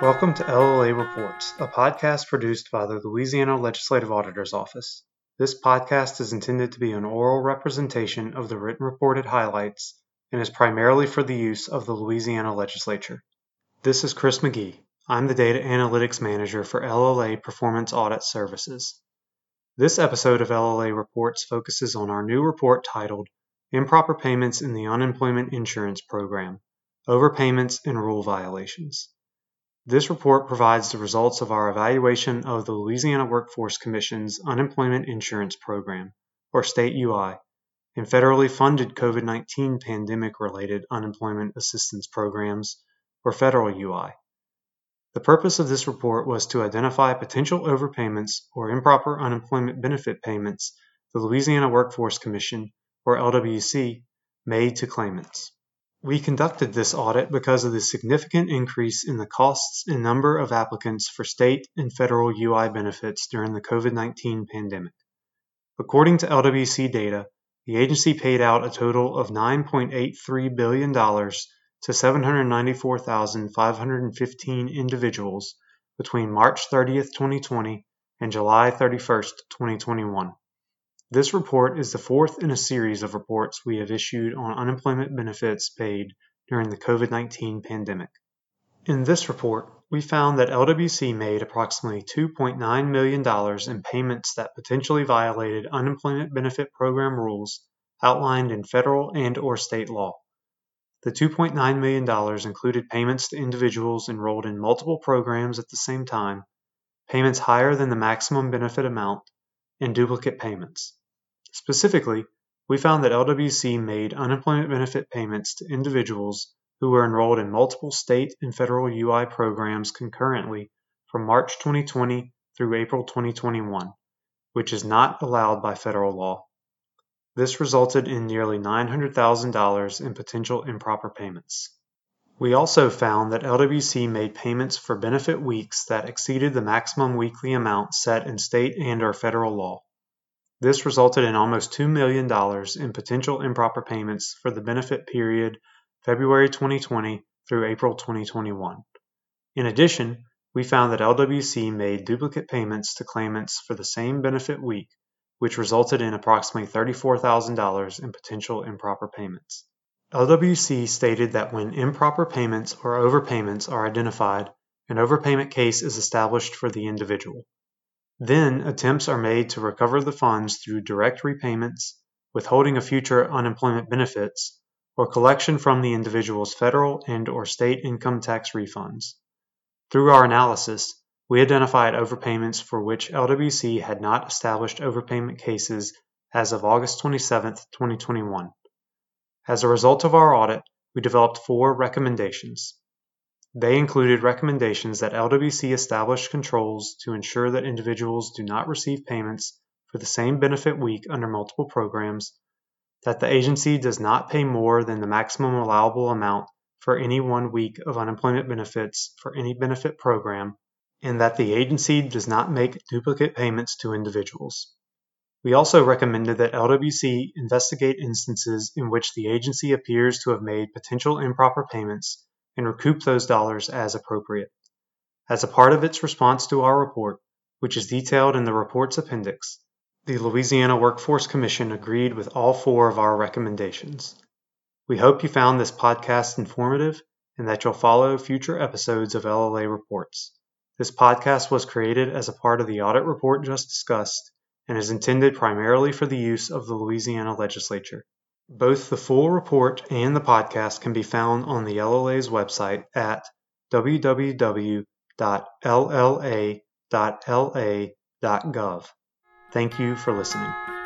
Welcome to LLA Reports, a podcast produced by the Louisiana Legislative Auditor's Office. This podcast is intended to be an oral representation of the written reported highlights and is primarily for the use of the Louisiana Legislature. This is Chris Magee. I'm the Data Analytics Manager for LLA Performance Audit Services. This episode of LLA Reports focuses on our new report titled Improper Payments in the Unemployment Insurance Program Overpayments and Rule Violations. This report provides the results of our evaluation of the Louisiana Workforce Commission's Unemployment Insurance Program, or State UI, and federally funded COVID 19 pandemic related unemployment assistance programs, or Federal UI. The purpose of this report was to identify potential overpayments or improper unemployment benefit payments the Louisiana Workforce Commission, or LWC, made to claimants. We conducted this audit because of the significant increase in the costs and number of applicants for state and federal UI benefits during the COVID 19 pandemic. According to LWC data, the agency paid out a total of $9.83 billion to 794,515 individuals between March 30, 2020 and July 31, 2021. This report is the fourth in a series of reports we have issued on unemployment benefits paid during the COVID 19 pandemic. In this report, we found that LWC made approximately $2.9 million in payments that potentially violated unemployment benefit program rules outlined in federal and or state law. The $2.9 million included payments to individuals enrolled in multiple programs at the same time, payments higher than the maximum benefit amount, and duplicate payments. Specifically, we found that LWC made unemployment benefit payments to individuals who were enrolled in multiple state and federal UI programs concurrently from March 2020 through April 2021, which is not allowed by federal law. This resulted in nearly $900,000 in potential improper payments. We also found that LWC made payments for benefit weeks that exceeded the maximum weekly amount set in state and or federal law. This resulted in almost $2 million in potential improper payments for the benefit period February 2020 through April 2021. In addition, we found that LWC made duplicate payments to claimants for the same benefit week, which resulted in approximately $34,000 in potential improper payments. LWC stated that when improper payments or overpayments are identified, an overpayment case is established for the individual. Then attempts are made to recover the funds through direct repayments, withholding of future unemployment benefits, or collection from the individual's federal and or state income tax refunds. Through our analysis, we identified overpayments for which LWC had not established overpayment cases as of August 27, 2021. As a result of our audit, we developed four recommendations. They included recommendations that LWC establish controls to ensure that individuals do not receive payments for the same benefit week under multiple programs, that the agency does not pay more than the maximum allowable amount for any one week of unemployment benefits for any benefit program, and that the agency does not make duplicate payments to individuals. We also recommended that LWC investigate instances in which the agency appears to have made potential improper payments and recoup those dollars as appropriate. As a part of its response to our report, which is detailed in the report's appendix, the Louisiana Workforce Commission agreed with all four of our recommendations. We hope you found this podcast informative and that you'll follow future episodes of LLA Reports. This podcast was created as a part of the audit report just discussed and is intended primarily for the use of the Louisiana legislature. Both the full report and the podcast can be found on the LLA's website at www.lla.la.gov. Thank you for listening.